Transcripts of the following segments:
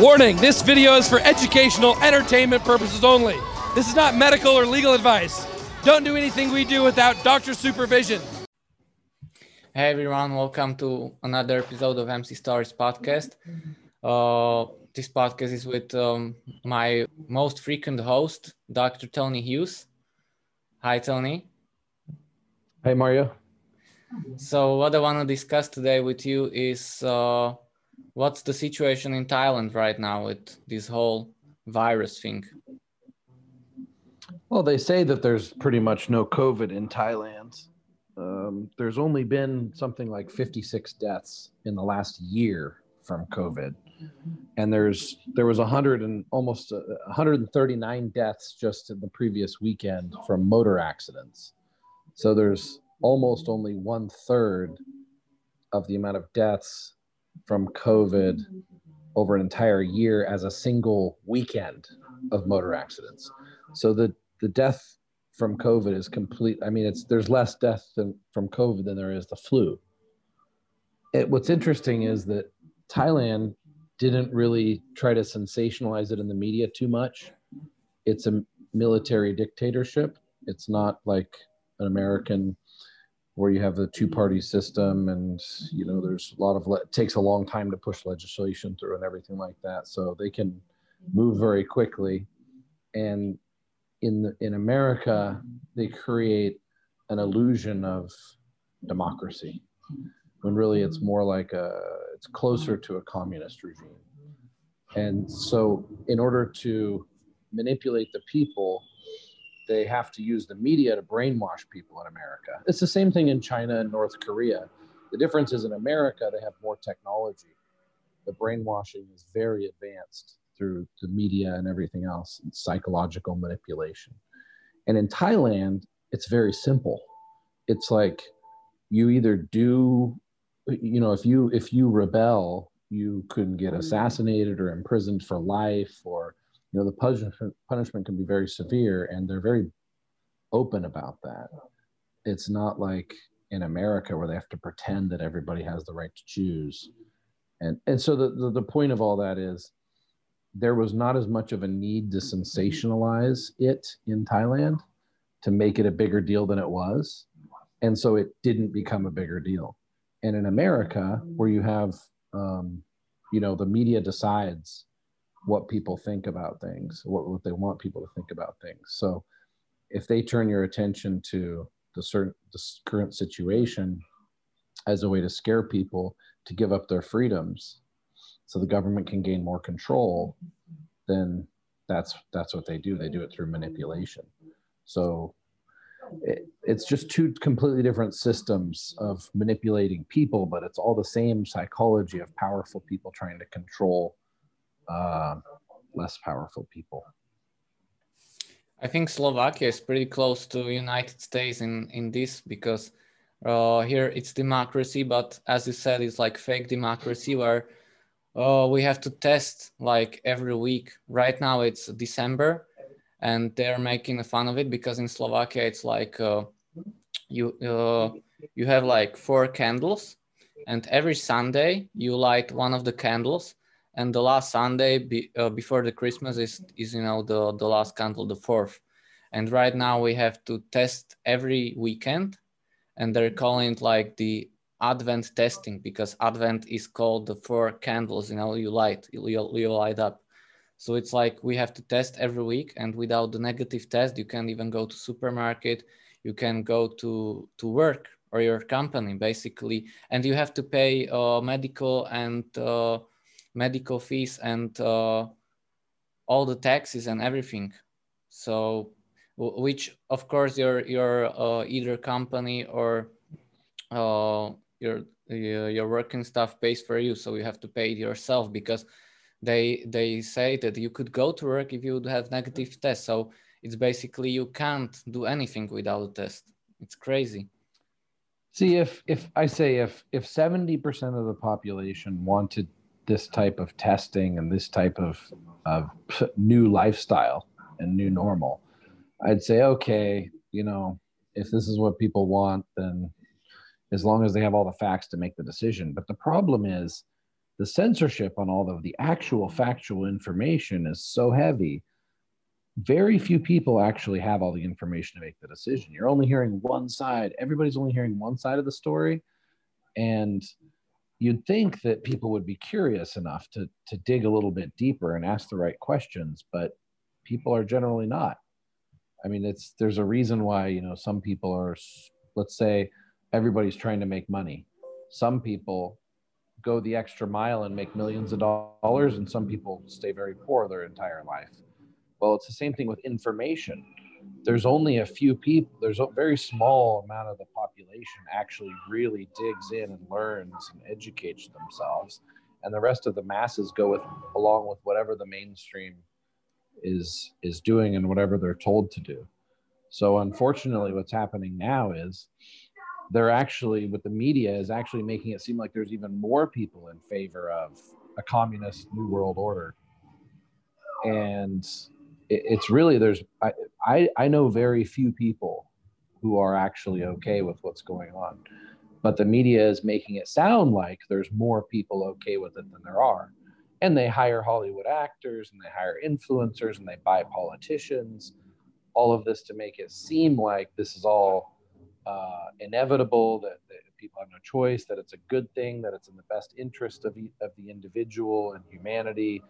Warning this video is for educational, entertainment purposes only. This is not medical or legal advice. Don't do anything we do without doctor supervision. Hey everyone, welcome to another episode of MC Stories podcast. Uh, this podcast is with um, my most frequent host, Dr. Tony Huge. Hi, Tony. Hey, Mario. So, what I want to discuss today with you is uh, what's the situation in Thailand right now with this whole virus thing? Well, they say that there's pretty much no COVID in Thailand. Um, there's only been something like 56 deaths in the last year from COVID, and there's there was 100 and almost uh, 139 deaths just in the previous weekend from motor accidents. So there's almost only one third of the amount of deaths from COVID over an entire year as a single weekend of motor accidents. So the the death from COVID is complete. I mean, it's there's less death than, from COVID than there is the flu. It, what's interesting is that Thailand didn't really try to sensationalize it in the media too much. It's a military dictatorship. It's not like an American where you have the two mm-hmm. party system and you know there's a lot of le- it takes a long time to push legislation through and everything like that. So they can move very quickly. And in the, in america they create an illusion of democracy when really it's more like a it's closer to a communist regime. And so in order to manipulate the people they have to use the media to brainwash people in America. It's the same thing in China and North Korea. The difference is in America, they have more technology. The brainwashing is very advanced through the media and everything else, and psychological manipulation. And in Thailand, it's very simple. It's like you either do, you know, if you if you rebel, you could get mm-hmm. assassinated or imprisoned for life or you know the punishment punishment can be very severe and they're very open about that. It's not like in america where they have to pretend that everybody has the right to choose. And and so the, the, the point of all that is there was not as much of a need to sensationalize it in thailand to make it a bigger deal than it was. And so it didn't become a bigger deal. And in america where you have um, you know the media decides what people think about things, what, what they want people to think about things. So if they turn your attention to the certain the current situation as a way to scare people to give up their freedoms so the government can gain more control, then that's that's what they do. They do it through manipulation. So it, it's just two completely different systems of manipulating people, but it's all the same psychology of powerful people trying to control uh, less powerful people. I think Slovakia is pretty close to United States in in this because uh, here it's democracy, but as you said, it's like fake democracy where uh, we have to test like every week. Right now it's December, and they're making fun of it because in Slovakia it's like uh, you uh, you have like four candles, and every Sunday you light one of the candles and the last Sunday be, uh, before the Christmas is is you know the the last candle, the fourth. And right now we have to test every weekend, and they're calling it like the Advent testing because Advent is called the four candles. You know, you light you, you light up. So it's like we have to test every week, and without the negative test, you can't even go to supermarket. You can go to to work or your company basically, and you have to pay uh, medical and uh, medical fees and uh, all the taxes and everything. So, which of course your your uh, either company or uh, your your working staff pays for you, so you have to pay it yourself because they they say that you could go to work if you would have negative test. So it's basically you can't do anything without a test. It's crazy. See, if if I say if if seventy percent of the population wanted this type of testing and this type of, of new lifestyle and new normal, I'd say, okay, you know, if this is what people want, then as long as they have all the facts to make the decision. But the problem is the censorship on all of the actual factual information is so heavy. Very few people actually have all the information to make the decision. You're only hearing one side. Everybody's only hearing one side of the story. And you'd think that people would be curious enough to to dig a little bit deeper and ask the right questions but people are generally not. I mean it's there's a reason why you know some people are let's say everybody's trying to make money. Some people go the extra mile and make millions of dollars and some people stay very poor their entire life. Well it's the same thing with information there's only a few people there's a very small amount of the population actually really digs in and learns and educates themselves. And the rest of the masses go with along with whatever the mainstream is is doing and whatever they're told to do. So unfortunately what's happening now is they're actually with the media is actually making it seem like there's even more people in favor of a communist new world order. And it's really there's I, I i know very few people who are actually okay with what's going on but the media is making it sound like there's more people okay with it than there are. And they hire hollywood actors and they hire influencers and they buy politicians all of this to make it seem like this is all uh, inevitable that, that, people have no choice that it's a good thing that it's in the best interest of, of the individual and humanity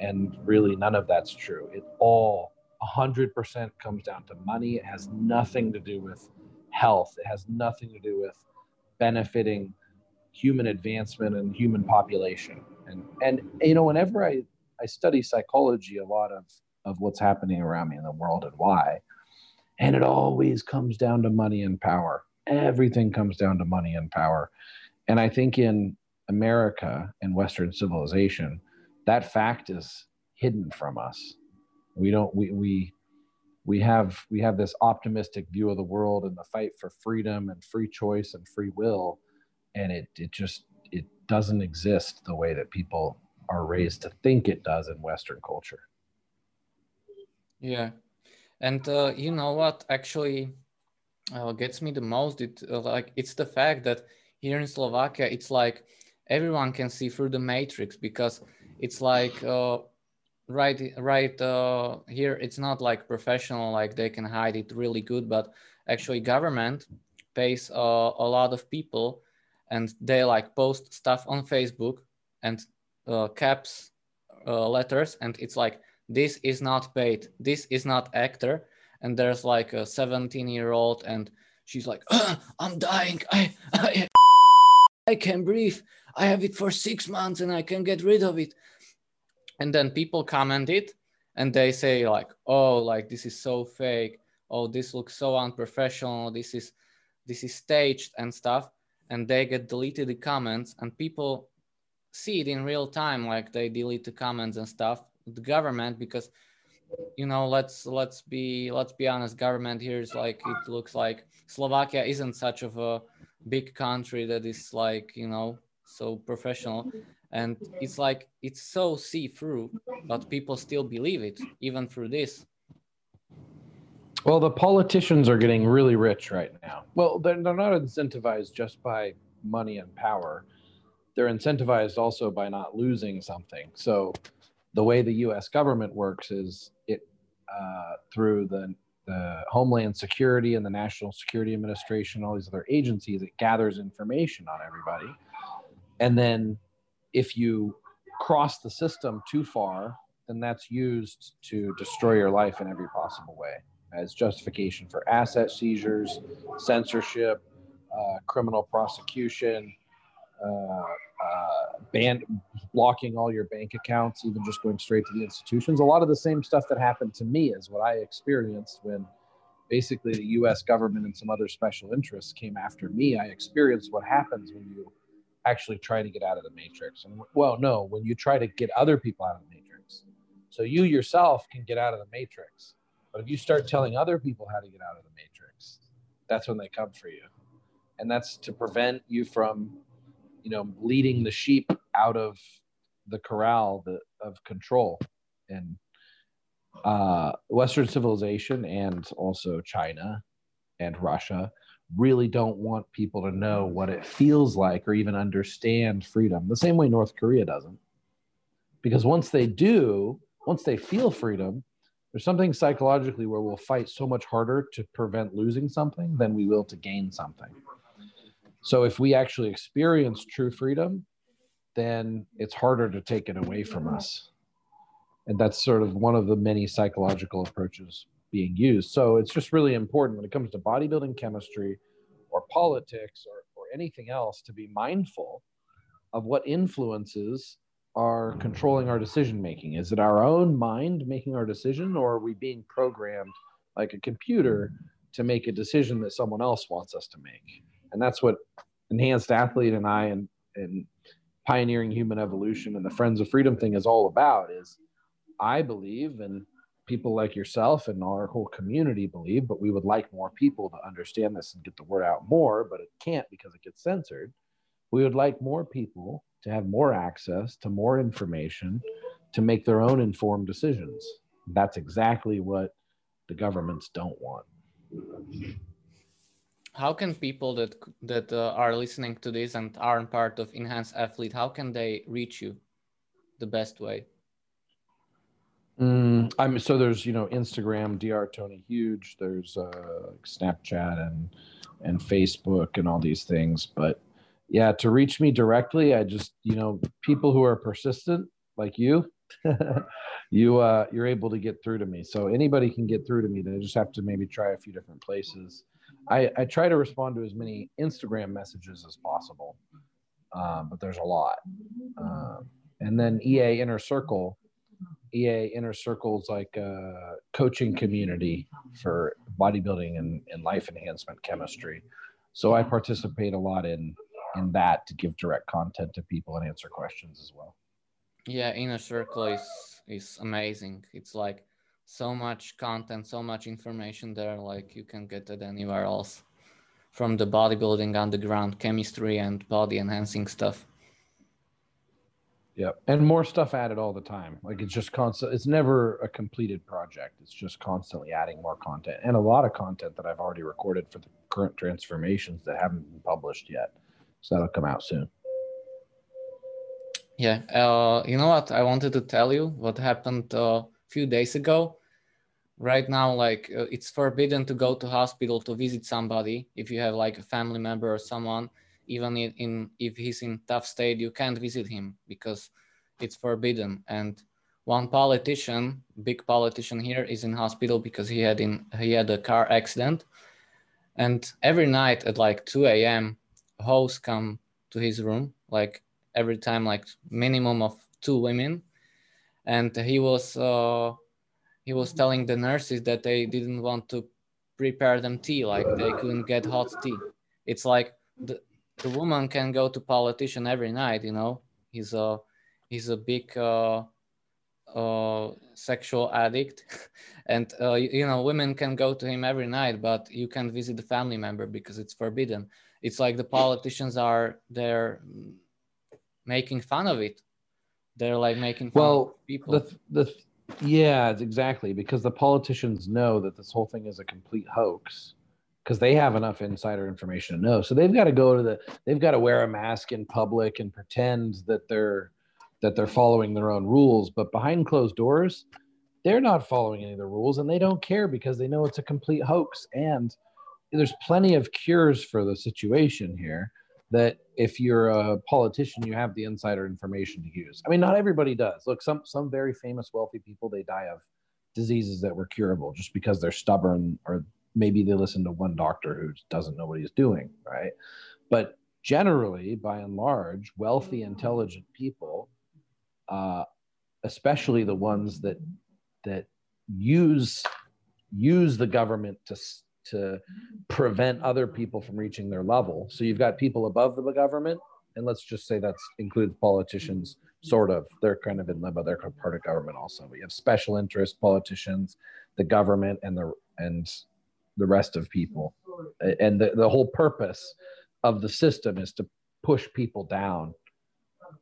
and really, none of that's true. It all 100% comes down to money. It has nothing to do with health, it has nothing to do with benefiting human advancement and human population. And, and you know, whenever I, I study psychology, a lot of, of what's happening around me in the world and why, and it always comes down to money and power. Everything comes down to money and power. And I think in America and Western civilization, that fact is hidden from us. We don't we we we have we have this optimistic view of the world and the fight for freedom and free choice and free will. And it it just it doesn't exist the way that people are raised to think it does in western culture. Yeah. And uh, you know what? Actually uh, gets me the most it uh, like it's the fact that here in slovakia it's like everyone can see through the matrix because it's like uh, right right uh, here it's not like professional like they can hide it really good but actually government pays uh, a lot of people and they like post stuff on facebook and uh, caps uh, letters and it's like this is not paid this is not actor. And there's like a 17 year old and she's like i'm dying i i i can breathe i have it for six months and i can get rid of it. And then people comment it and they say like oh like this is so fake. Oh this looks so unprofessional. This is this is staged and stuff. And they get deleted the comments and people see it in real time like they delete the comments and stuff. The government because you know let's let's be let's be honest government here is like it looks like slovakia isn't such of a big country that is like you know so professional. And it's like it's so see-through but people still believe it even through this. Well the politicians are getting really rich right now. Well they're, they're not incentivized just by money and power. They're incentivized also by not losing something. So the way the us government works is it uh, through the the Homeland Security and the National Security Administration, all these other agencies, it gathers information on everybody. And then if you cross the system too far, then that's used to destroy your life in every possible way as justification for asset seizures, censorship, uh, criminal prosecution, uh, uh, ban blocking all your bank accounts, even just going straight to the institutions. A lot of the same stuff that happened to me is what I experienced when basically the US government and some other special interests came after me. I experienced what happens when you actually try to get out of the matrix. And well, no, when you try to get other people out of the matrix. So you yourself can get out of the matrix. But if you start telling other people how to get out of the matrix, that's when they come for you. And that's to prevent you from, you know, leading the sheep out of the corral the, of control. And uh, Western civilization and also China and Russia really don't want people to know what it feels like or even understand freedom the same way North Korea doesn't. Because once they do, once they feel freedom, there's something psychologically where we'll fight so much harder to prevent losing something than we will to gain something. So if we actually experience true freedom, then it's harder to take it away from us. And that's sort of one of the many psychological approaches being used. So it's just really important when it comes to bodybuilding chemistry or politics or, or anything else to be mindful of what influences are controlling our decision making. Is it our own mind making our decision, or are we being programmed like a computer to make a decision that someone else wants us to make? And that's what Enhanced Athlete and I and, and Pioneering Human Evolution and the Friends of Freedom thing is all about is I believe and people like yourself and our whole community believe, but we would like more people to understand this and get the word out more, but it can't because it gets censored. We would like more people to have more access to more information to make their own informed decisions. That's exactly what the governments don't want. How can people that that uh, are listening to this and aren't part of Enhanced Athlete, how can they reach you the best way? Mm, I'm so there's you know Instagram, Dr. Tony Huge. There's uh, Snapchat and and Facebook and all these things. But yeah, to reach me directly, I just you know people who are persistent like you, you uh, you're able to get through to me. So anybody can get through to me. They just have to maybe try a few different places. I, I try to respond to as many Instagram messages as possible, uh, but there's a lot. Uh, and then EA Inner Circle EA Inner Circle's like a coaching community for bodybuilding and, and life enhancement chemistry. So I participate a lot in in that to give direct content to people and answer questions as well. Yeah, Inner Circle is is amazing. It's like so much content, so much information there, like you can get it anywhere else from the bodybuilding underground chemistry and body enhancing stuff. Yeah, and more stuff added all the time. Like it's just constant. It's never a completed project. It's just constantly adding more content and a lot of content that I've already recorded for the current transformations that haven't been published yet. So that'll come out soon. Yeah, uh, you know what? I wanted to tell you what happened uh, a few days ago. Right now, like uh, it's forbidden to go to hospital to visit somebody if you have like a family member or someone even in, in if he's in tough state you can't visit him because it's forbidden. And one politician big politician here is in hospital because he had in he had a car accident. And every night at like 2 a.m hosts come to his room like every time like minimum of two women. And he was uh, he was telling the nurses that they didn't want to prepare them tea like they couldn't get hot tea. It's like the, the woman can go to politician every night you know? He's a he's a big uh, uh, sexual addict. And uh, you, you, know women can go to him every night but you can't visit the family member because it's forbidden. It's like the politicians are they're making fun of it. They're like making fun well, of people. the, the yeah exactly because the politicians know that this whole thing is a complete hoax because they have enough insider information to know. So they've got to go to the they've got to wear a mask in public and pretend that they're that they're following their own rules, but behind closed doors, they're not following any of the rules and they don't care because they know it's a complete hoax and there's plenty of cures for the situation here that if you're a politician you have the insider information to use. I mean not everybody does. Look, some some very famous wealthy people they die of diseases that were curable just because they're stubborn or maybe they listen to one doctor who doesn't know what he's doing, right? But generally, by and large, wealthy, intelligent people, uh, especially the ones that that use use the government to to prevent other people from reaching their level. So you've got people above the government, and let's just say that includes politicians. Sort of, they're kind of in limbo. They're part of government also. We have special interest politicians, the government, and the and the rest of people. And the, the whole purpose of the system is to push people down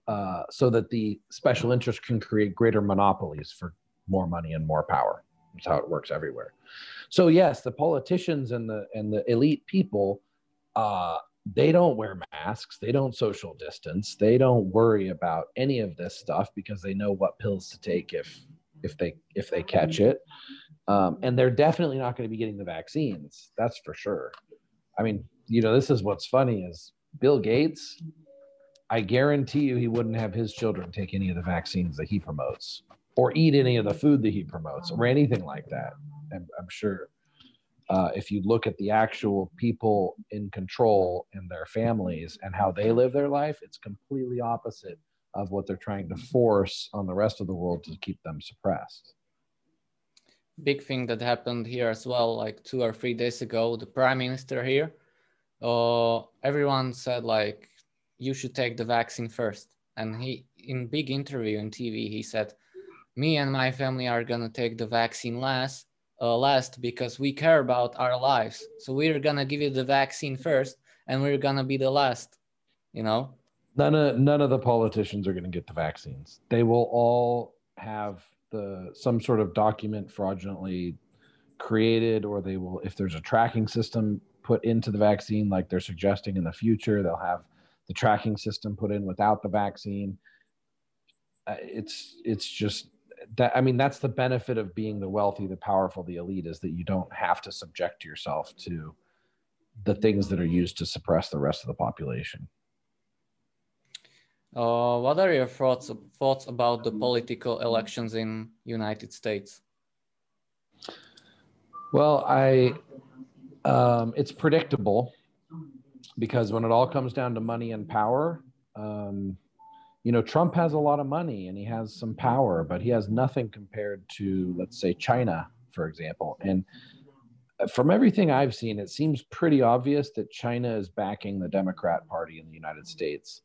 uh, so that the special interest can create greater monopolies for more money and more power. That's how it works everywhere. So yes, the politicians and the and the elite people uh, they don't wear masks, they don't social distance, they don't worry about any of this stuff because they know what pills to take if if they if they catch it. Um, and they're definitely not going to be getting the vaccines. That's for sure. I mean, you know, this is what's funny is Bill Gates. I guarantee you, he wouldn't have his children take any of the vaccines that he promotes, or eat any of the food that he promotes, or anything like that. I'm, I'm sure. Uh, if you look at the actual people in control and their families and how they live their life, it's completely opposite of what they're trying to force on the rest of the world to keep them suppressed big thing that happened here as well, like two or three days ago, the prime minister here, uh, everyone said like, you should take the vaccine first. And he, in big interview on TV, he said, me and my family are gonna take the vaccine last, uh, last because we care about our lives. So we're gonna give you the vaccine first, and we're gonna be the last. You know. None of none of the politicians are gonna get the vaccines. They will all have the some sort of document fraudulently created or they will if there's a tracking system put into the vaccine like they're suggesting in the future they'll have the tracking system put in without the vaccine. Uh, it's it's just that i mean that's the benefit of being the wealthy the powerful the elite is that you don't have to subject yourself to the things that are used to suppress the rest of the population uh, what are your thoughts thoughts about the political elections in United States? Well, I um, it's predictable because when it all comes down to money and power, um, you know, Trump has a lot of money and he has some power, but he has nothing compared to, let's say, China, for example. And from everything I've seen, it seems pretty obvious that China is backing the Democrat Party in the United States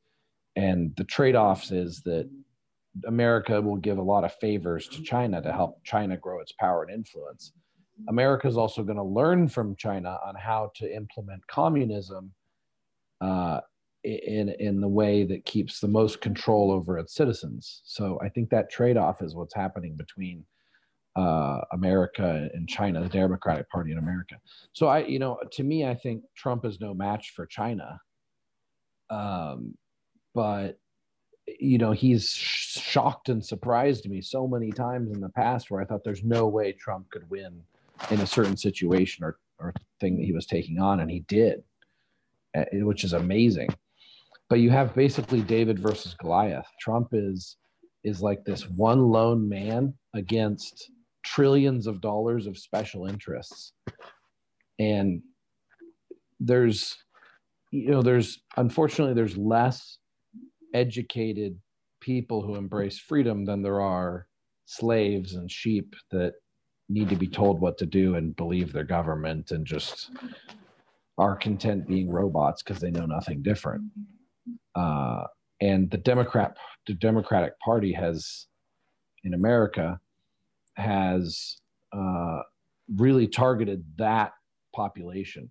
and the trade-offs is that America will give a lot of favors to China to help China grow its power and influence. America is also going to learn from China on how to implement communism uh, in in the way that keeps the most control over its citizens. So I think that trade-off is what's happening between uh, America and China, the Democratic Party in America. So I, you know, to me, I think Trump is no match for China. Um, but you know he's shocked and surprised me so many times in the past where i thought there's no way trump could win in a certain situation or, or thing that he was taking on and he did eh, which is amazing. But you have basically david versus goliath. Trump is is like this one lone man against trillions of dollars of special interests. And there's you know there's unfortunately there's less educated people who embrace freedom than there are slaves and sheep that need to be told what to do and believe their government and just are content being robots because they know nothing different. Uh, and the Democrat, the Democratic Party has, in America, has uh, really targeted that population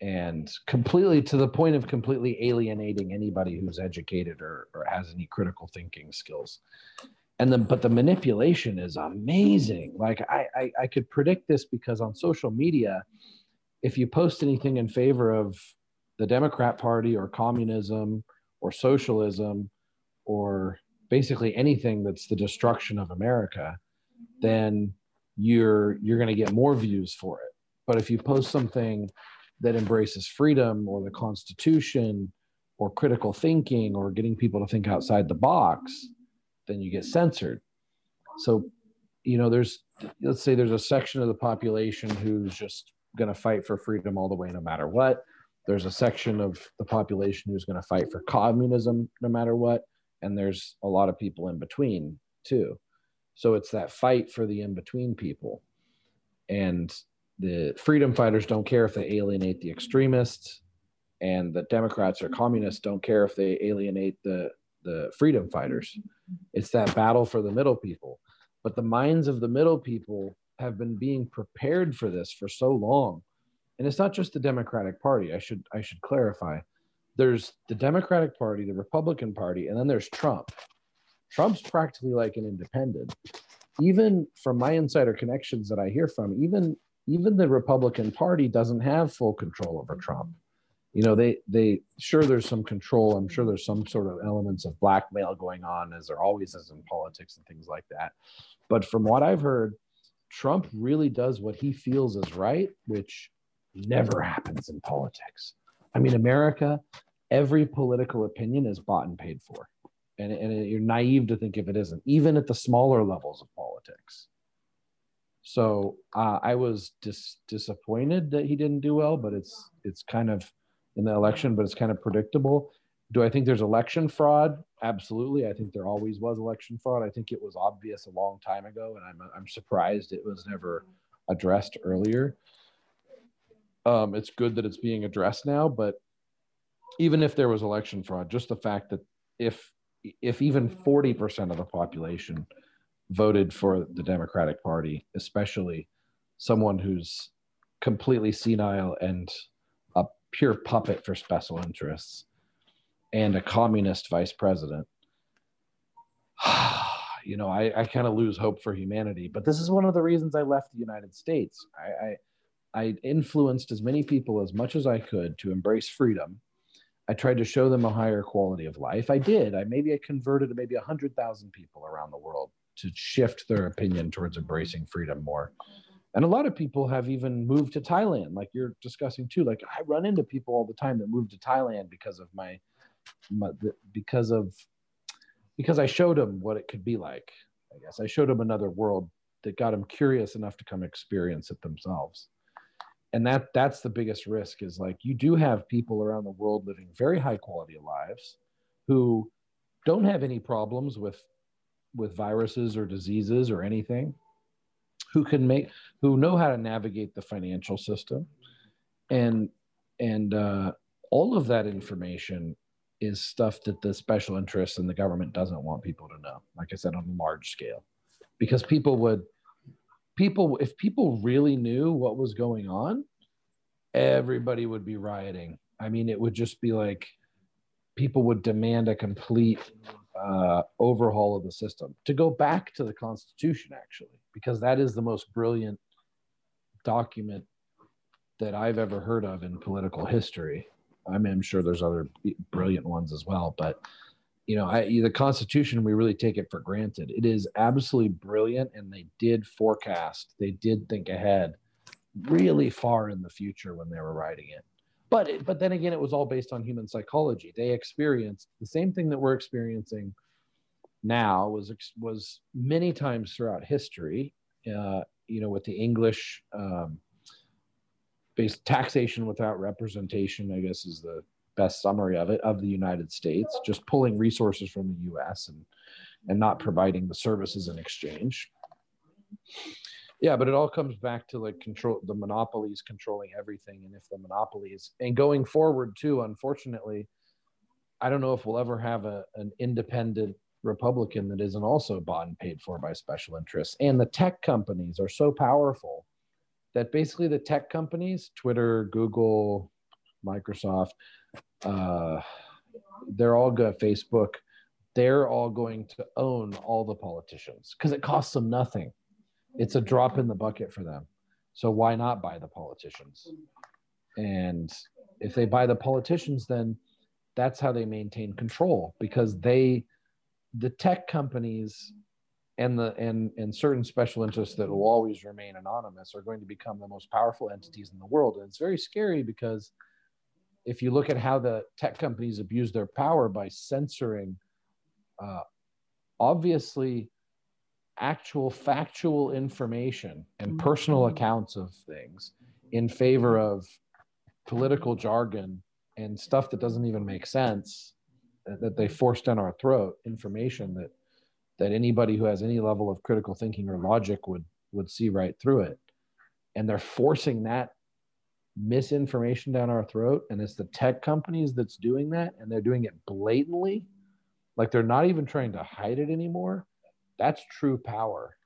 and completely to the point of completely alienating anybody who's educated or, or has any critical thinking skills. And then but the manipulation is amazing. Like I, I i could predict this because on social media if you post anything in favor of the democrat party or communism or socialism or basically anything that's the destruction of america then you're you're going to get more views for it. But if you post something that embraces freedom or the Constitution or critical thinking or getting people to think outside the box, then you get censored. So, you know, there's, let's say there's a section of the population who's just going to fight for freedom all the way, no matter what. There's a section of the population who's going to fight for communism no matter what. And there's a lot of people in between too. So it's that fight for the in between people. And the freedom fighters don't care if they alienate the extremists and the democrats or communists don't care if they alienate the the freedom fighters. It's that battle for the middle people. But the minds of the middle people have been being prepared for this for so long. And it's not just the democratic party i should i should clarify. There's the democratic party the republican party and then there's trump. Trump's practically like an independent. Even from my insider connections that i hear from even even the Republican Party doesn't have full control over mm-hmm. Trump. you know they they sure there's some control. I'm sure there's some sort of elements of blackmail going on as there always is in politics and things like that. But from what i've heard trump really does what he feels is right which never happens in politics. I mean america every political opinion is bought and paid for. And, and you're naive to think if it isn't even at the smaller levels of politics so uh, i was dis- disappointed that he didn't do well but it's it's kind of in the election, but it's kind of predictable. Do I think there's election fraud? Absolutely. I think there always was election fraud. I think it was obvious a long time ago, and I'm, I'm surprised it was never addressed earlier. Um, it's good that it's being addressed now, but even if there was election fraud, just the fact that if if even 40% of the population voted for the Democratic Party, especially someone who's completely senile and a pure puppet for special interests and a communist vice president. you know, I, I kind of lose hope for humanity. But this is one of the reasons I left the United States. I, I, I influenced as many people as much as I could to embrace freedom. I tried to show them a higher quality of life. I did. I maybe I converted maybe a hundred thousand people around the world to shift their opinion towards embracing freedom more. Mm-hmm. And a lot of people have even moved to thailand like you're discussing too. Like i run into people all the time that moved to thailand because of my, my because of because i showed them what it could be like i guess. I showed them another world that got them curious enough to come experience it themselves. And that that's the biggest risk is like you do have people around the world living very high quality lives who don't have any problems with with viruses or diseases or anything who can make who know how to navigate the financial system. And and uh, all of that information is stuff that the special interests and the government doesn't want people to know like i said on a large scale. Because people would people if people really knew what was going on everybody would be rioting. I mean it would just be like people would demand a complete uh, overhaul of the system to go back to the constitution actually because that is the most brilliant document that I've ever heard of in political history. I mean, I'm sure there's other brilliant ones as well, but you know, I, the Constitution, we really take it for granted. It is absolutely brilliant, and they did forecast, they did think ahead, really far in the future when they were writing it. But it, but then again, it was all based on human psychology. They experienced the same thing that we're experiencing now was was many times throughout history. Uh, you know, with the English um, based taxation without representation, I guess is the best summary of it of the United States, just pulling resources from the U.S. and and not providing the services in exchange. Yeah, but it all comes back to like control the monopolies controlling everything, and if the monopolies and going forward too, unfortunately, I don't know if we'll ever have a, an independent Republican that isn't also bought and paid for by special interests. And the tech companies are so powerful that basically the tech companies, Twitter, Google, Microsoft, uh, they're all good, Facebook, they're all going to own all the politicians because it costs them nothing. It's a drop in the bucket for them. So why not buy the politicians? And if they buy the politicians, then that's how they maintain control because they the tech companies and the and and certain special interests that will always remain anonymous are going to become the most powerful entities in the world and it's very scary because if you look at how the tech companies abuse their power by censoring uh, obviously actual factual information and personal mm-hmm. accounts of things in favor of political jargon and stuff that doesn't even make sense uh, that they force down our throat information that that anybody who has any level of critical thinking or logic would would see right through it. And they're forcing that misinformation down our throat and it's the tech companies that's doing that and they're doing it blatantly like they're not even trying to hide it anymore that's true power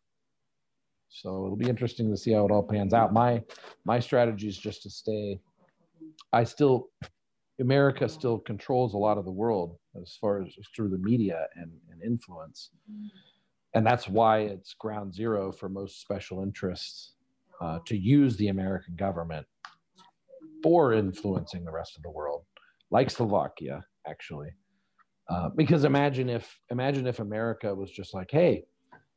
so it'll be interesting to see how it all pans out my my strategy is just to stay i still America still controls a lot of the world as far as through the media and, and influence. And that's why it's ground zero for most special interests uh, to use the American government for influencing the rest of the world, like Slovakia, actually. Uh, because imagine if imagine if America was just like, hey,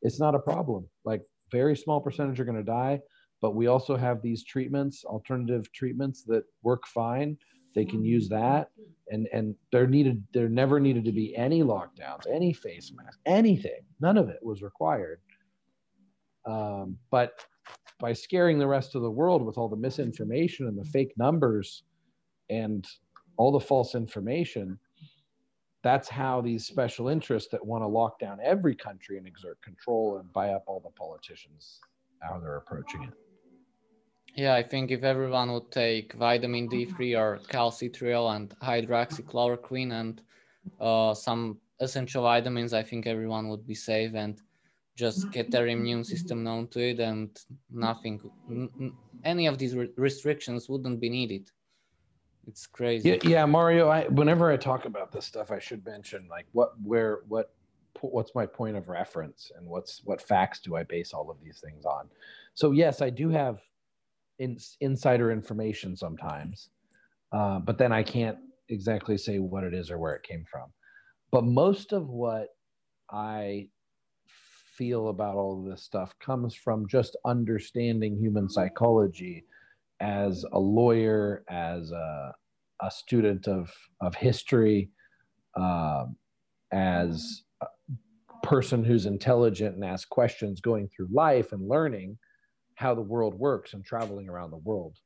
it's not a problem. Like very small percentage are going to die, but we also have these treatments, alternative treatments that work fine. They can use that, and and there needed there never needed to be any lockdowns, any face mask, anything. None of it was required. Um, but by scaring the rest of the world with all the misinformation and the fake numbers and all the false information, that's how these special interests that want to lock down every country and exert control and buy up all the politicians how they're approaching it. Yeah, I think if everyone would take vitamin D3 or calcitriol and hydroxychloroquine and uh, some essential vitamins, I think everyone would be safe and just get their immune system known to it and nothing, any of these re restrictions wouldn't be needed. It's crazy. Yeah, yeah, Mario. I whenever I talk about this stuff, I should mention like what, where, what, what's my point of reference, and what's what facts do I base all of these things on? So yes, I do have in, insider information sometimes, uh, but then I can't exactly say what it is or where it came from. But most of what I feel about all of this stuff comes from just understanding human psychology as a lawyer, as a, a student of, of history, uh, as a person who's intelligent and asks questions going through life and learning how the world works and traveling around the world.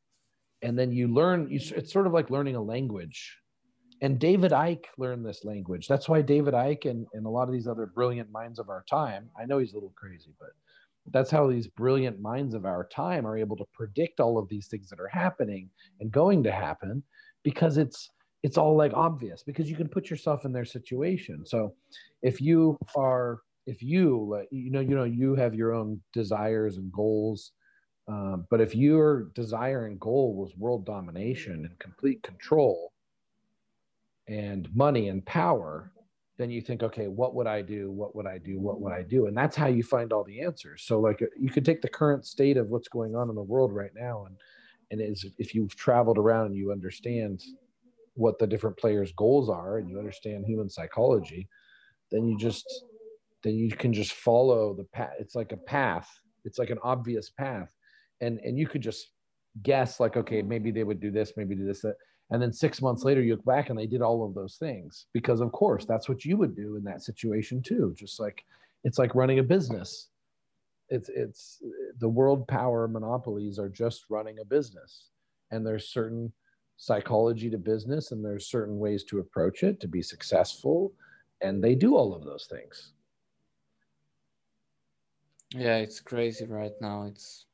And then you learn, you, it's sort of like learning a language. And David Icke learned this language. That's why David Icke and, and a lot of these other brilliant minds of our time, I know he's a little crazy, but that's how these brilliant minds of our time are able to predict all of these things that are happening and going to happen because it's it's all like obvious because you can put yourself in their situation. So if you are if you you know you know you have your own desires and goals um, but if your desire and goal was world domination and complete control and money and power then you think, okay, what would I do? What would I do? What would I do? And that's how you find all the answers. So like uh, you could take the current state of what's going on in the world right now, and and is if you've traveled around and you understand what the different players' goals are, and you understand human psychology, then you just then you can just follow the path. It's like a path. It's like an obvious path, and and you could just guess like, okay, maybe they would do this, maybe do this, that and then six months later you look back and they did all of those things because of course that's what you would do in that situation too. Just like it's like running a business. It's it's the world power monopolies are just running a business. And there's certain psychology to business and there's certain ways to approach it to be successful. And they do all of those things. Yeah it's crazy right now. It's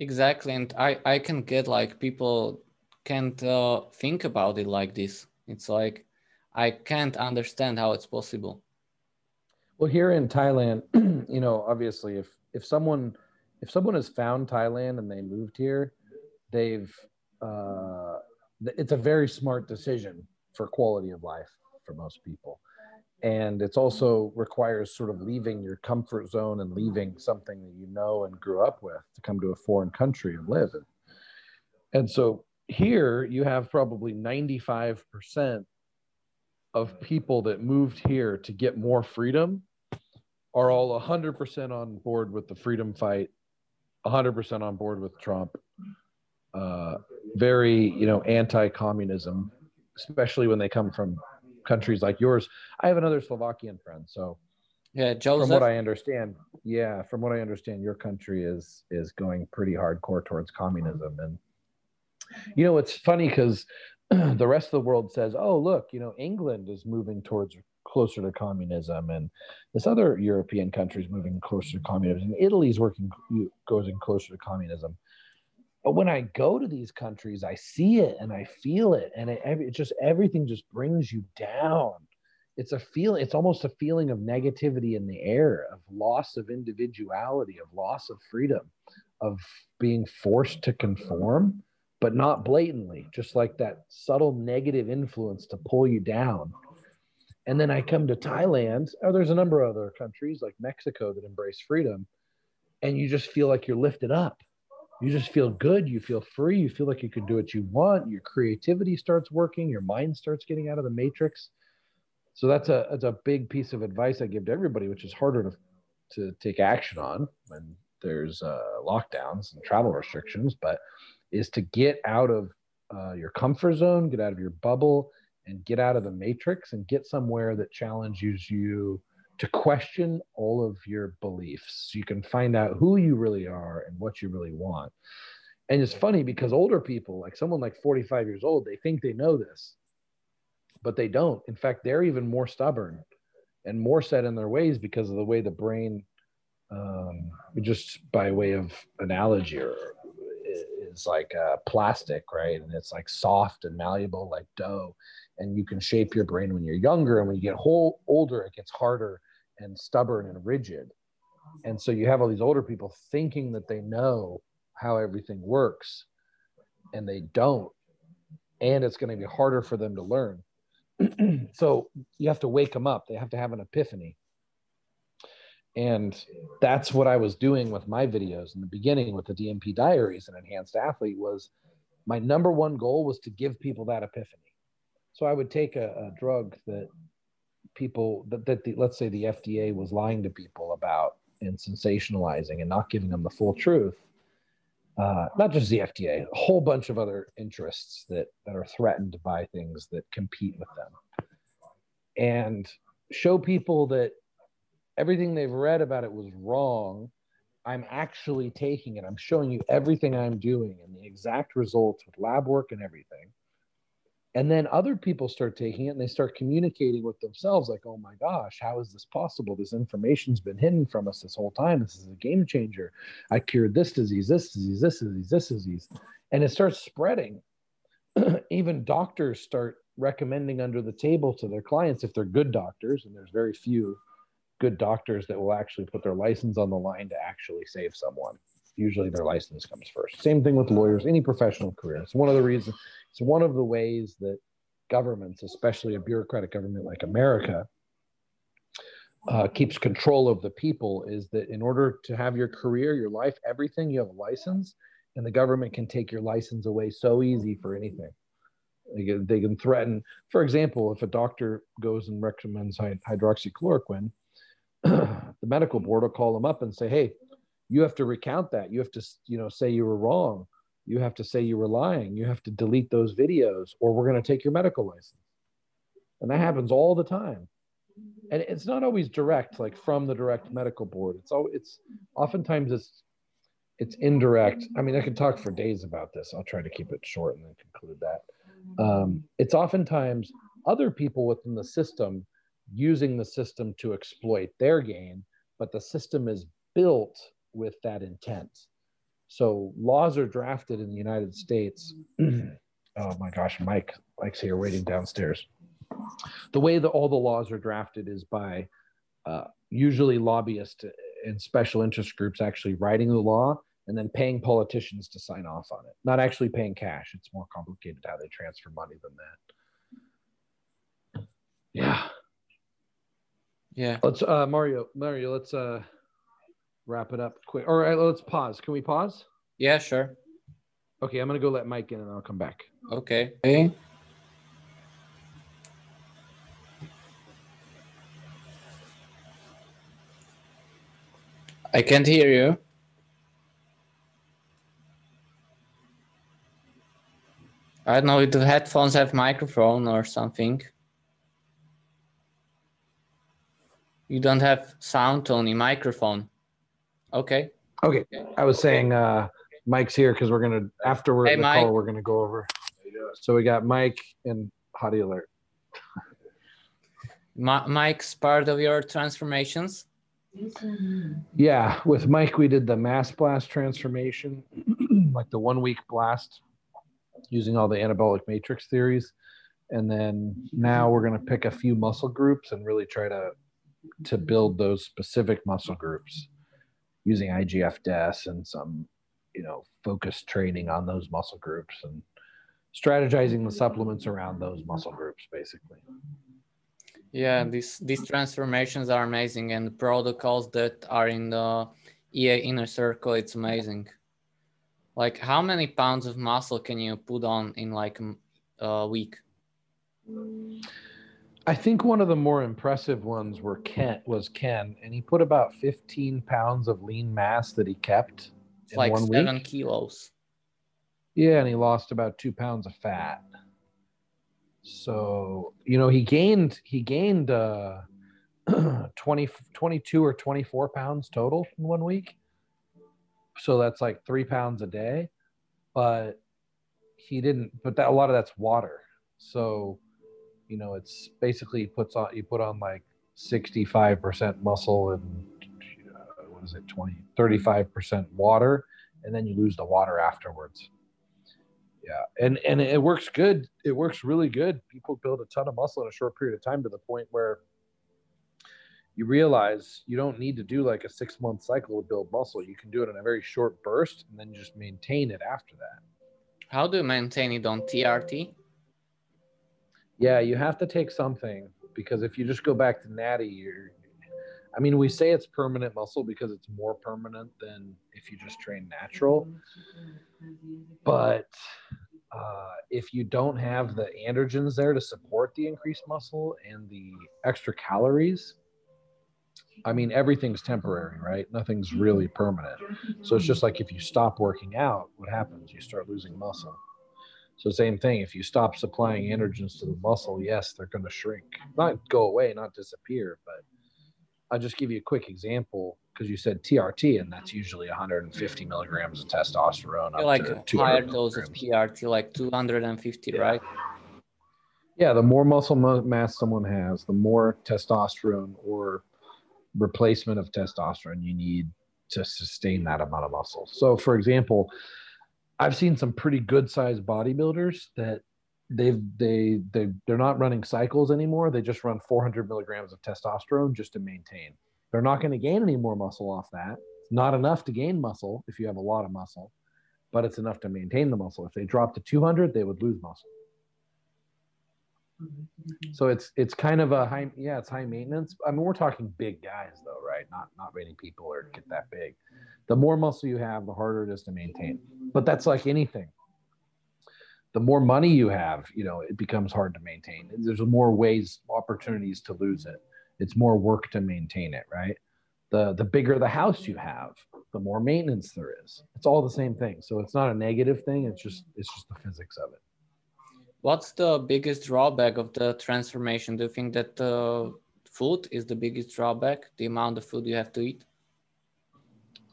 exactly. And i i can get like people can't uh, think about it like this. It's like I can't understand how it's possible. Well, here in Thailand, you know, obviously, if if someone if someone has found Thailand and they moved here, they've uh, it's a very smart decision for quality of life for most people, and it's also requires sort of leaving your comfort zone and leaving something that you know and grew up with to come to a foreign country and live. And, and so here you have probably 95% of people that moved here to get more freedom are all 100% on board with the freedom fight 100% on board with trump uh, very you know anti-communism especially when they come from countries like yours i have another slovakian friend so yeah Joseph. from what i understand yeah from what i understand your country is is going pretty hardcore towards communism and you know, it's funny because the rest of the world says, "Oh, look, you know, England is moving towards closer to communism, and this other European country is moving closer to communism. And Italy's working goes in closer to communism." But when I go to these countries, I see it and I feel it, and it, it just everything just brings you down. It's a feeling. It's almost a feeling of negativity in the air, of loss of individuality, of loss of freedom, of being forced to conform but not blatantly, just like that subtle negative influence to pull you down. And then I come to Thailand, or there's a number of other countries like Mexico that embrace freedom, and you just feel like you're lifted up. you just feel good you feel free you feel like you can do what you want your creativity starts working your mind starts getting out of the matrix so that's a that's a big piece of advice i give to everybody which is harder to to take action on when there's uh, lockdowns and travel restrictions but is to get out of uh, your comfort zone get out of your bubble and get out of the matrix and get somewhere that challenges you to question all of your beliefs. You can find out who you really are and what you really want. And it's funny because older people like someone like 45 years old they think they know this but they don't. In fact they're even more stubborn and more set in their ways because of the way the brain um, just by way of analogy or is like uh, plastic right and it's like soft and malleable like dough and you can shape your brain when you're younger and when you get whole, older it gets harder and stubborn and rigid. And so you have all these older people thinking that they know how everything works and they don't. And it's going to be harder for them to learn. so you have to wake them up. They have to have an epiphany. And that's what I was doing with my videos in the beginning with the DNP diaries and enhanced athlete was my number one goal was to give people that epiphany. So I would take a, a drug that people that, that the, let's say the FDA was lying to people about and sensationalizing and not giving them the full truth. Uh, not just the FDA, a whole bunch of other interests that that are threatened by things that compete with them, and show people that everything they've read about it was wrong. I'm actually taking it. I'm showing you everything I'm doing and the exact results with lab work and everything. And then other people start taking it and they start communicating with themselves like oh my gosh how is this possible? This information's been hidden from us this whole time. This is a game changer. I cured this disease this disease this disease this disease. And it starts spreading. Even doctors start recommending under the table to their clients if they're good doctors and there's very few good doctors that will actually put their license on the line to actually save someone usually their license comes first. Same thing with lawyers, any professional career. It's one of the reasons, it's one of the ways that governments, especially a bureaucratic government like America, uh, keeps control of the people is that in order to have your career, your life, everything, you have a license, and the government can take your license away so easy for anything. They can, they can threaten, for example, if a doctor goes and recommends hydroxychloroquine, the medical board will call them up and say, hey, you have to recount that. You have to you know say you were wrong. You have to say you were lying. You have to delete those videos or we're going to take your medical license. And that happens all the time. And it's not always direct like from the direct medical board. It's all it's oftentimes it's it's indirect. I mean i could talk for days about this. I'll try to keep it short and then conclude that. Um, it's oftentimes other people within the system using the system to exploit their gain but the system is built with that intent. So laws are drafted in the United States. oh my gosh, Mike, Mike's here waiting downstairs. The way that all the laws are drafted is by uh, usually lobbyists and special interest groups actually writing the law and then paying politicians to sign off on it. Not actually paying cash. It's more complicated how they transfer money than that. Yeah. Yeah. Let's uh Mario, Mario, let's uh wrap it up quick. All right, let's pause. Can we pause? Yeah, sure. Okay, I'm gonna go let Mike in and I'll come back. Okay. Okay. I can't hear you. I don't know if the headphones have microphone or something. You don't have sound, Tony, microphone. Okay. Okay. I was saying uh, Mike's here because we're gonna after we're Hey, the Mike. call we're gonna go over. So we got Mike and Hottie Alert. Mi- Mike's part of your transformations. Yeah, with Mike we did the mass blast transformation, like the one week blast, using all the anabolic matrix theories, and then now we're gonna pick a few muscle groups and really try to to build those specific muscle groups using IGF DES and some, you know, focused training on those muscle groups and strategizing the supplements around those muscle groups, basically. Yeah, these these transformations are amazing, and the protocols that are in the EA inner circle, it's amazing. Like how many pounds of muscle can you put on in like a week? I think one of the more impressive ones were Ken was Ken, and he put about 15 pounds of lean mass that he kept it's in like one seven week. kilos. Yeah, and he lost about two pounds of fat. So you know he gained he gained uh, 20, 22 or 24 pounds total in one week. So that's like three pounds a day, but he didn't. But that a lot of that's water. So you know, it's basically puts on you put on like 65% muscle and uh, what is it 20 35% water and then you lose the water afterwards. Yeah and and it works good. It works really good. People build a ton of muscle in a short period of time to the point where you realize you don't need to do like a six month cycle to build muscle. You can do it in a very short burst and then just maintain it after that. How do you maintain it on trt yeah, you have to take something because if you just go back to natty, you're I mean, we say it's permanent muscle because it's more permanent than if you just train natural. But uh, if you don't have the androgens there to support the increased muscle and the extra calories, I mean, everything's temporary, right? Nothing's really permanent. So it's just like if you stop working out, what happens? You start losing muscle. So same thing. If you stop supplying androgens to the muscle, yes, they're going to shrink, not go away, not disappear. But I'll just give you a quick example because you said TRT, and that's usually 150 milligrams of testosterone. Like higher dose of TRT, like 250, yeah. right? Yeah, the more muscle mass someone has, the more testosterone or replacement of testosterone you need to sustain that amount of muscle. So, for example, I've seen some pretty good sized bodybuilders that they've they they they're not running cycles anymore. They just run 400 milligrams of testosterone just to maintain. They're not going to gain any more muscle off that. It's not enough to gain muscle if you have a lot of muscle, but it's enough to maintain the muscle. If they drop to 200, they would lose muscle. So it's it's kind of a high yeah it's high maintenance. I mean we're talking big guys though right? Not not many people are get that big. The more muscle you have, the harder it is to maintain. But that's like anything. The more money you have, you know, it becomes hard to maintain. There's more ways, opportunities to lose it. It's more work to maintain it, right? The the bigger the house you have, the more maintenance there is. It's all the same thing. So it's not a negative thing. It's just it's just the physics of it. What's the biggest drawback of the transformation? Do you think that the food is the biggest drawback? The amount of food you have to eat?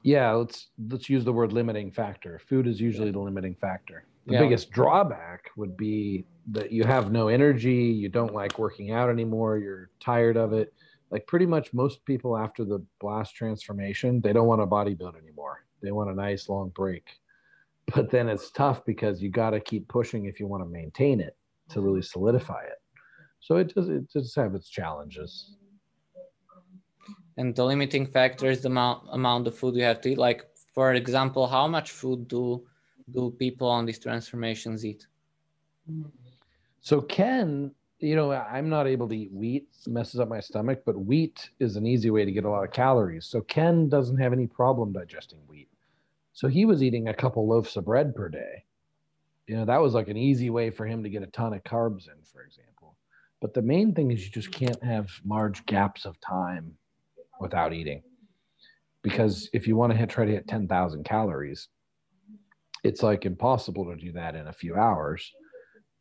yeah let's let's use the word limiting factor food is usually the limiting factor the yeah. biggest drawback would be that you have no energy you don't like working out anymore you're tired of it like pretty much most people after the blast transformation they don't want to bodybuild anymore they want a nice long break but then it's tough because you got to keep pushing if you want to maintain it to really mm-hmm. solidify it. So it does it does have its challenges. And the limiting factor is the amount, amount of food you have to eat. Like for example how much food do do people on these transformations eat? So ken you know i'm not able to eat wheat it messes up my stomach but wheat is an easy way to get a lot of calories. So ken doesn't have any problem digesting wheat so he was eating a couple loaves of bread per day you know that was like an easy way for him to get a ton of carbs in for example but the main thing is you just can't have large gaps of time without eating. Because if you want to hit, try to hit 10,000 calories, it's like impossible to do that in a few hours.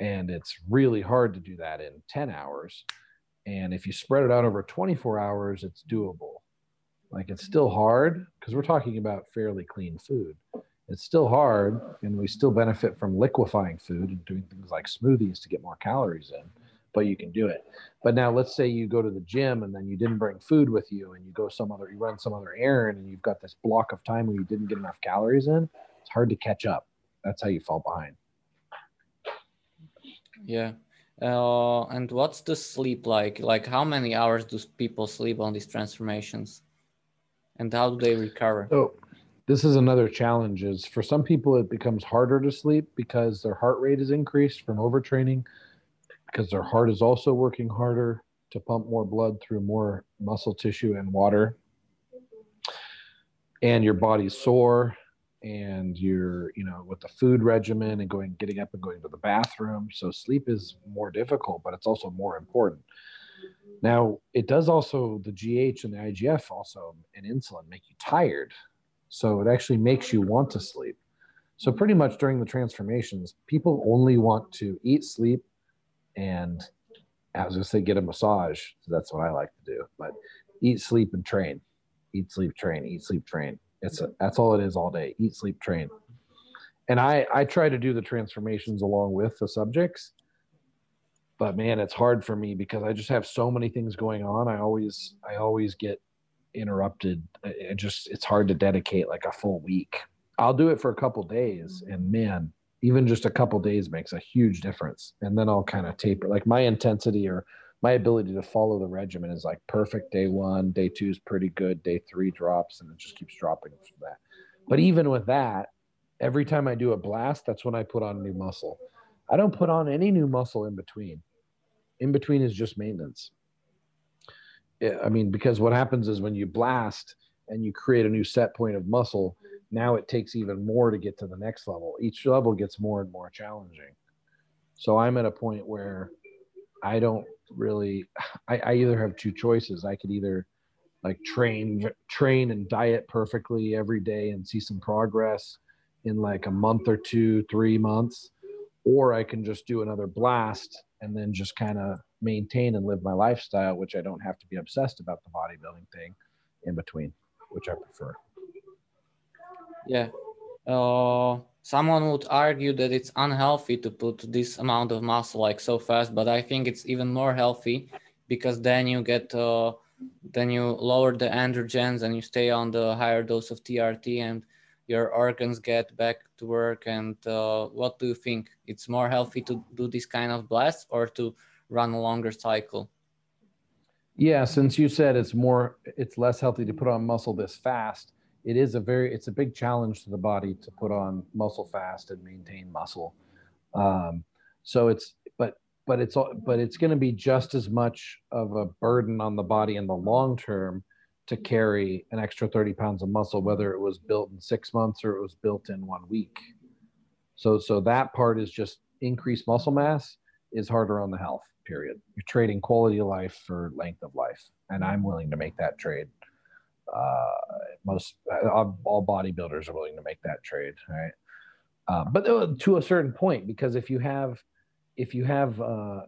And it's really hard to do that in 10 hours. And if you spread it out over 24 hours, it's doable. Like it's still hard because we're talking about fairly clean food. It's still hard, and we still benefit from liquefying food and doing things like smoothies to get more calories in but you can do it. But now let's say you go to the gym and then you didn't bring food with you and you go some other, you run some other errand and you've got this block of time where you didn't get enough calories in. It's hard to catch up. That's how you fall behind. Yeah. Uh, and what's the sleep like? Like how many hours do people sleep on these transformations? And how do they recover? So this is another challenge is for some people it becomes harder to sleep because their heart rate is increased from overtraining because their heart is also working harder to pump more blood through more muscle tissue and water. And your body's sore and you're you know with the food regimen and going getting up and going to the bathroom so sleep is more difficult but it's also more important now it does also the gh and the igf also and insulin make you tired so it actually makes you want to sleep so pretty much during the transformations people only want to eat sleep and as i say get a massage so that's what i like to do but eat sleep and train eat sleep train eat sleep train it's a, that's all it is all day. Eat, sleep, train. And I I try to do the transformations along with the subjects. But man, it's hard for me because I just have so many things going on. I always I always get interrupted. It just it's hard to dedicate like a full week. I'll do it for a couple days mm-hmm. and man, even just a couple days makes a huge difference. And then I'll kind of taper like my intensity or my ability to follow the regimen is like perfect day one, day two is pretty good, day three drops, and it just keeps dropping from that. But even with that, every time I do a blast, that's when I put on new muscle. I don't put on any new muscle in between. In between is just maintenance. I mean, because what happens is when you blast and you create a new set point of muscle, now it takes even more to get to the next level. Each level gets more and more challenging. So I'm at a point where I don't really I, I either have two choices. I could either like train train and diet perfectly every day and see some progress in like a month or two, three months, or I can just do another blast and then just kind of maintain and live my lifestyle, which I don't have to be obsessed about the bodybuilding thing in between, which I prefer. Yeah. Uh, someone would argue that it's unhealthy to put this amount of muscle like so fast but i think it's even more healthy because then you get uh, then you lower the androgens and you stay on the higher dose of trt and your organs get back to work and uh, what do you think? It's more healthy to do this kind of blast or to run a longer cycle? Yeah since you said it's more it's less healthy to put on muscle this fast it is a very it's a big challenge to the body to put on muscle fast and maintain muscle. Um, so it's but but it's but it's going to be just as much of a burden on the body in the long term to carry an extra 30 pounds of muscle whether it was built in six months or it was built in one week. So so that part is just increased muscle mass is harder on the health period. You're trading quality of life for length of life and i'm willing to make that trade. Uh, most uh, all bodybuilders are willing to make that trade, right? Uh, but to a certain point, because if you have, if you have, uh,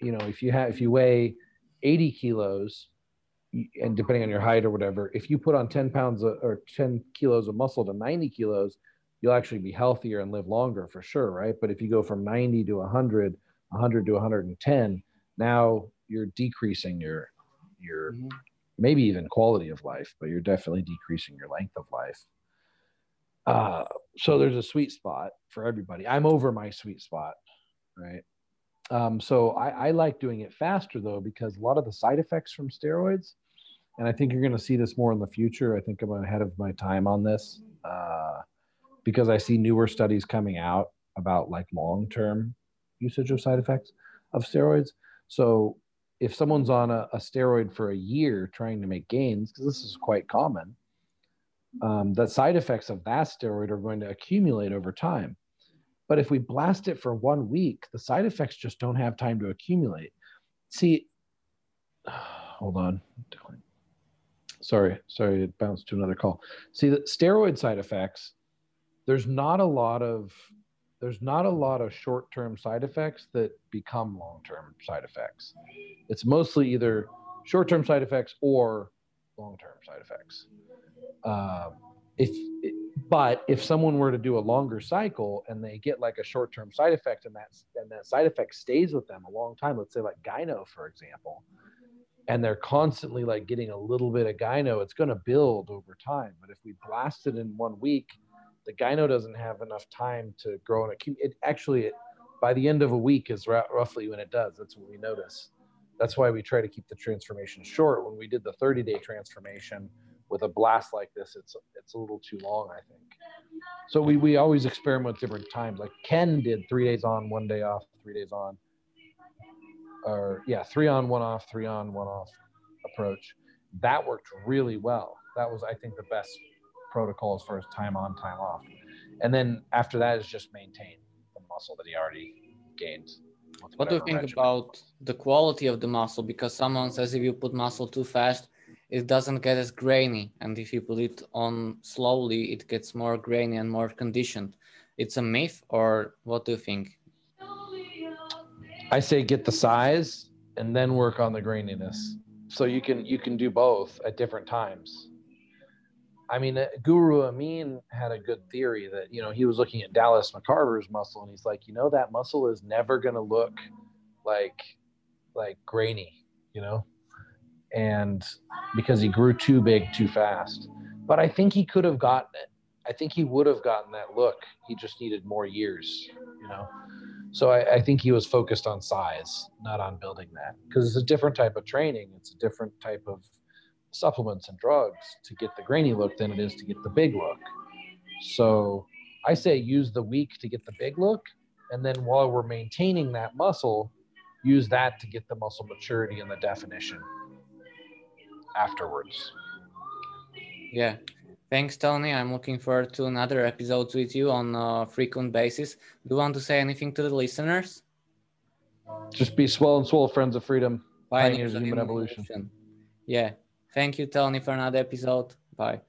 you know, if you have, if you weigh 80 kilos, and depending on your height or whatever, if you put on 10 pounds of, or 10 kilos of muscle to 90 kilos, you'll actually be healthier and live longer for sure, right? But if you go from 90 to 100, 100 to 110, now you're decreasing your your mm-hmm maybe even quality of life, but you're definitely decreasing your length of life. Uh, so there's a sweet spot for everybody. I'm over my sweet spot, right? Um, so I, I like doing it faster though, because a lot of the side effects from steroids, and I think you're going to see this more in the future. I think I'm ahead of my time on this uh, because I see newer studies coming out about like long term usage of side effects of steroids. So if someone's on a, a steroid for a year trying to make gains, because this is quite common, um, the side effects of that steroid are going to accumulate over time. But if we blast it for one week, the side effects just don't have time to accumulate. See, hold on. Sorry, sorry, it bounced to another call. See, the steroid side effects, there's not a lot of there's not a lot of short-term side effects that become long-term side effects. It's mostly either short-term side effects or long-term side effects. Um, if but if someone were to do a longer cycle and they get like a short-term side effect and that and that side effect stays with them a long time, let's say like gyno, for example, and they're constantly like getting a little bit of gyno, it's going to build over time. But if we blast it in one week the gyno doesn't have enough time to grow and accumulate. It actually, it, by the end of a week, is r- roughly when it does. That's what we notice. That's why we try to keep the transformation short. When we did the 30 day transformation with a blast like this, it's it's a little too long, I think. So we we always experiment with different times. Like Ken did three days on, one day off, three days on, or yeah, three on, one off, three on, one off approach. That worked really well. That was, I think, the best protocol as far as time on, time off. And then after that is just maintain the muscle that he already gained. What do you think regimen. about the quality of the muscle? Because someone says if you put muscle too fast, it doesn't get as grainy, and if you put it on slowly, it gets more grainy and more conditioned. It's a myth, or what do you think? I say get the size and then work on the graininess. So you can you can do both at different times. I mean, uh, Guru Amin had a good theory that you know he was looking at Dallas McCarver's muscle and he's like, you know, that muscle is never going to look like like grainy, you know, and because he grew too big too fast. But I think he could have gotten it. I think he would have gotten that look. He just needed more years, you know. So I, I think he was focused on size, not on building that, because it's a different type of training. It's a different type of supplements and drugs to get the grainy look than it is to get the big look. So I say use the week to get the big look, and then while we're maintaining that muscle, use that to get the muscle maturity and the definition afterwards. Yeah. Thanks, Tony. I'm looking forward to another episodes with you on a frequent basis. Do you want to say anything to the listeners? Just be swell and swell, friends of freedom. Pioneers of human evolution. Yeah. Thank you, Tony, for another episode. Bye.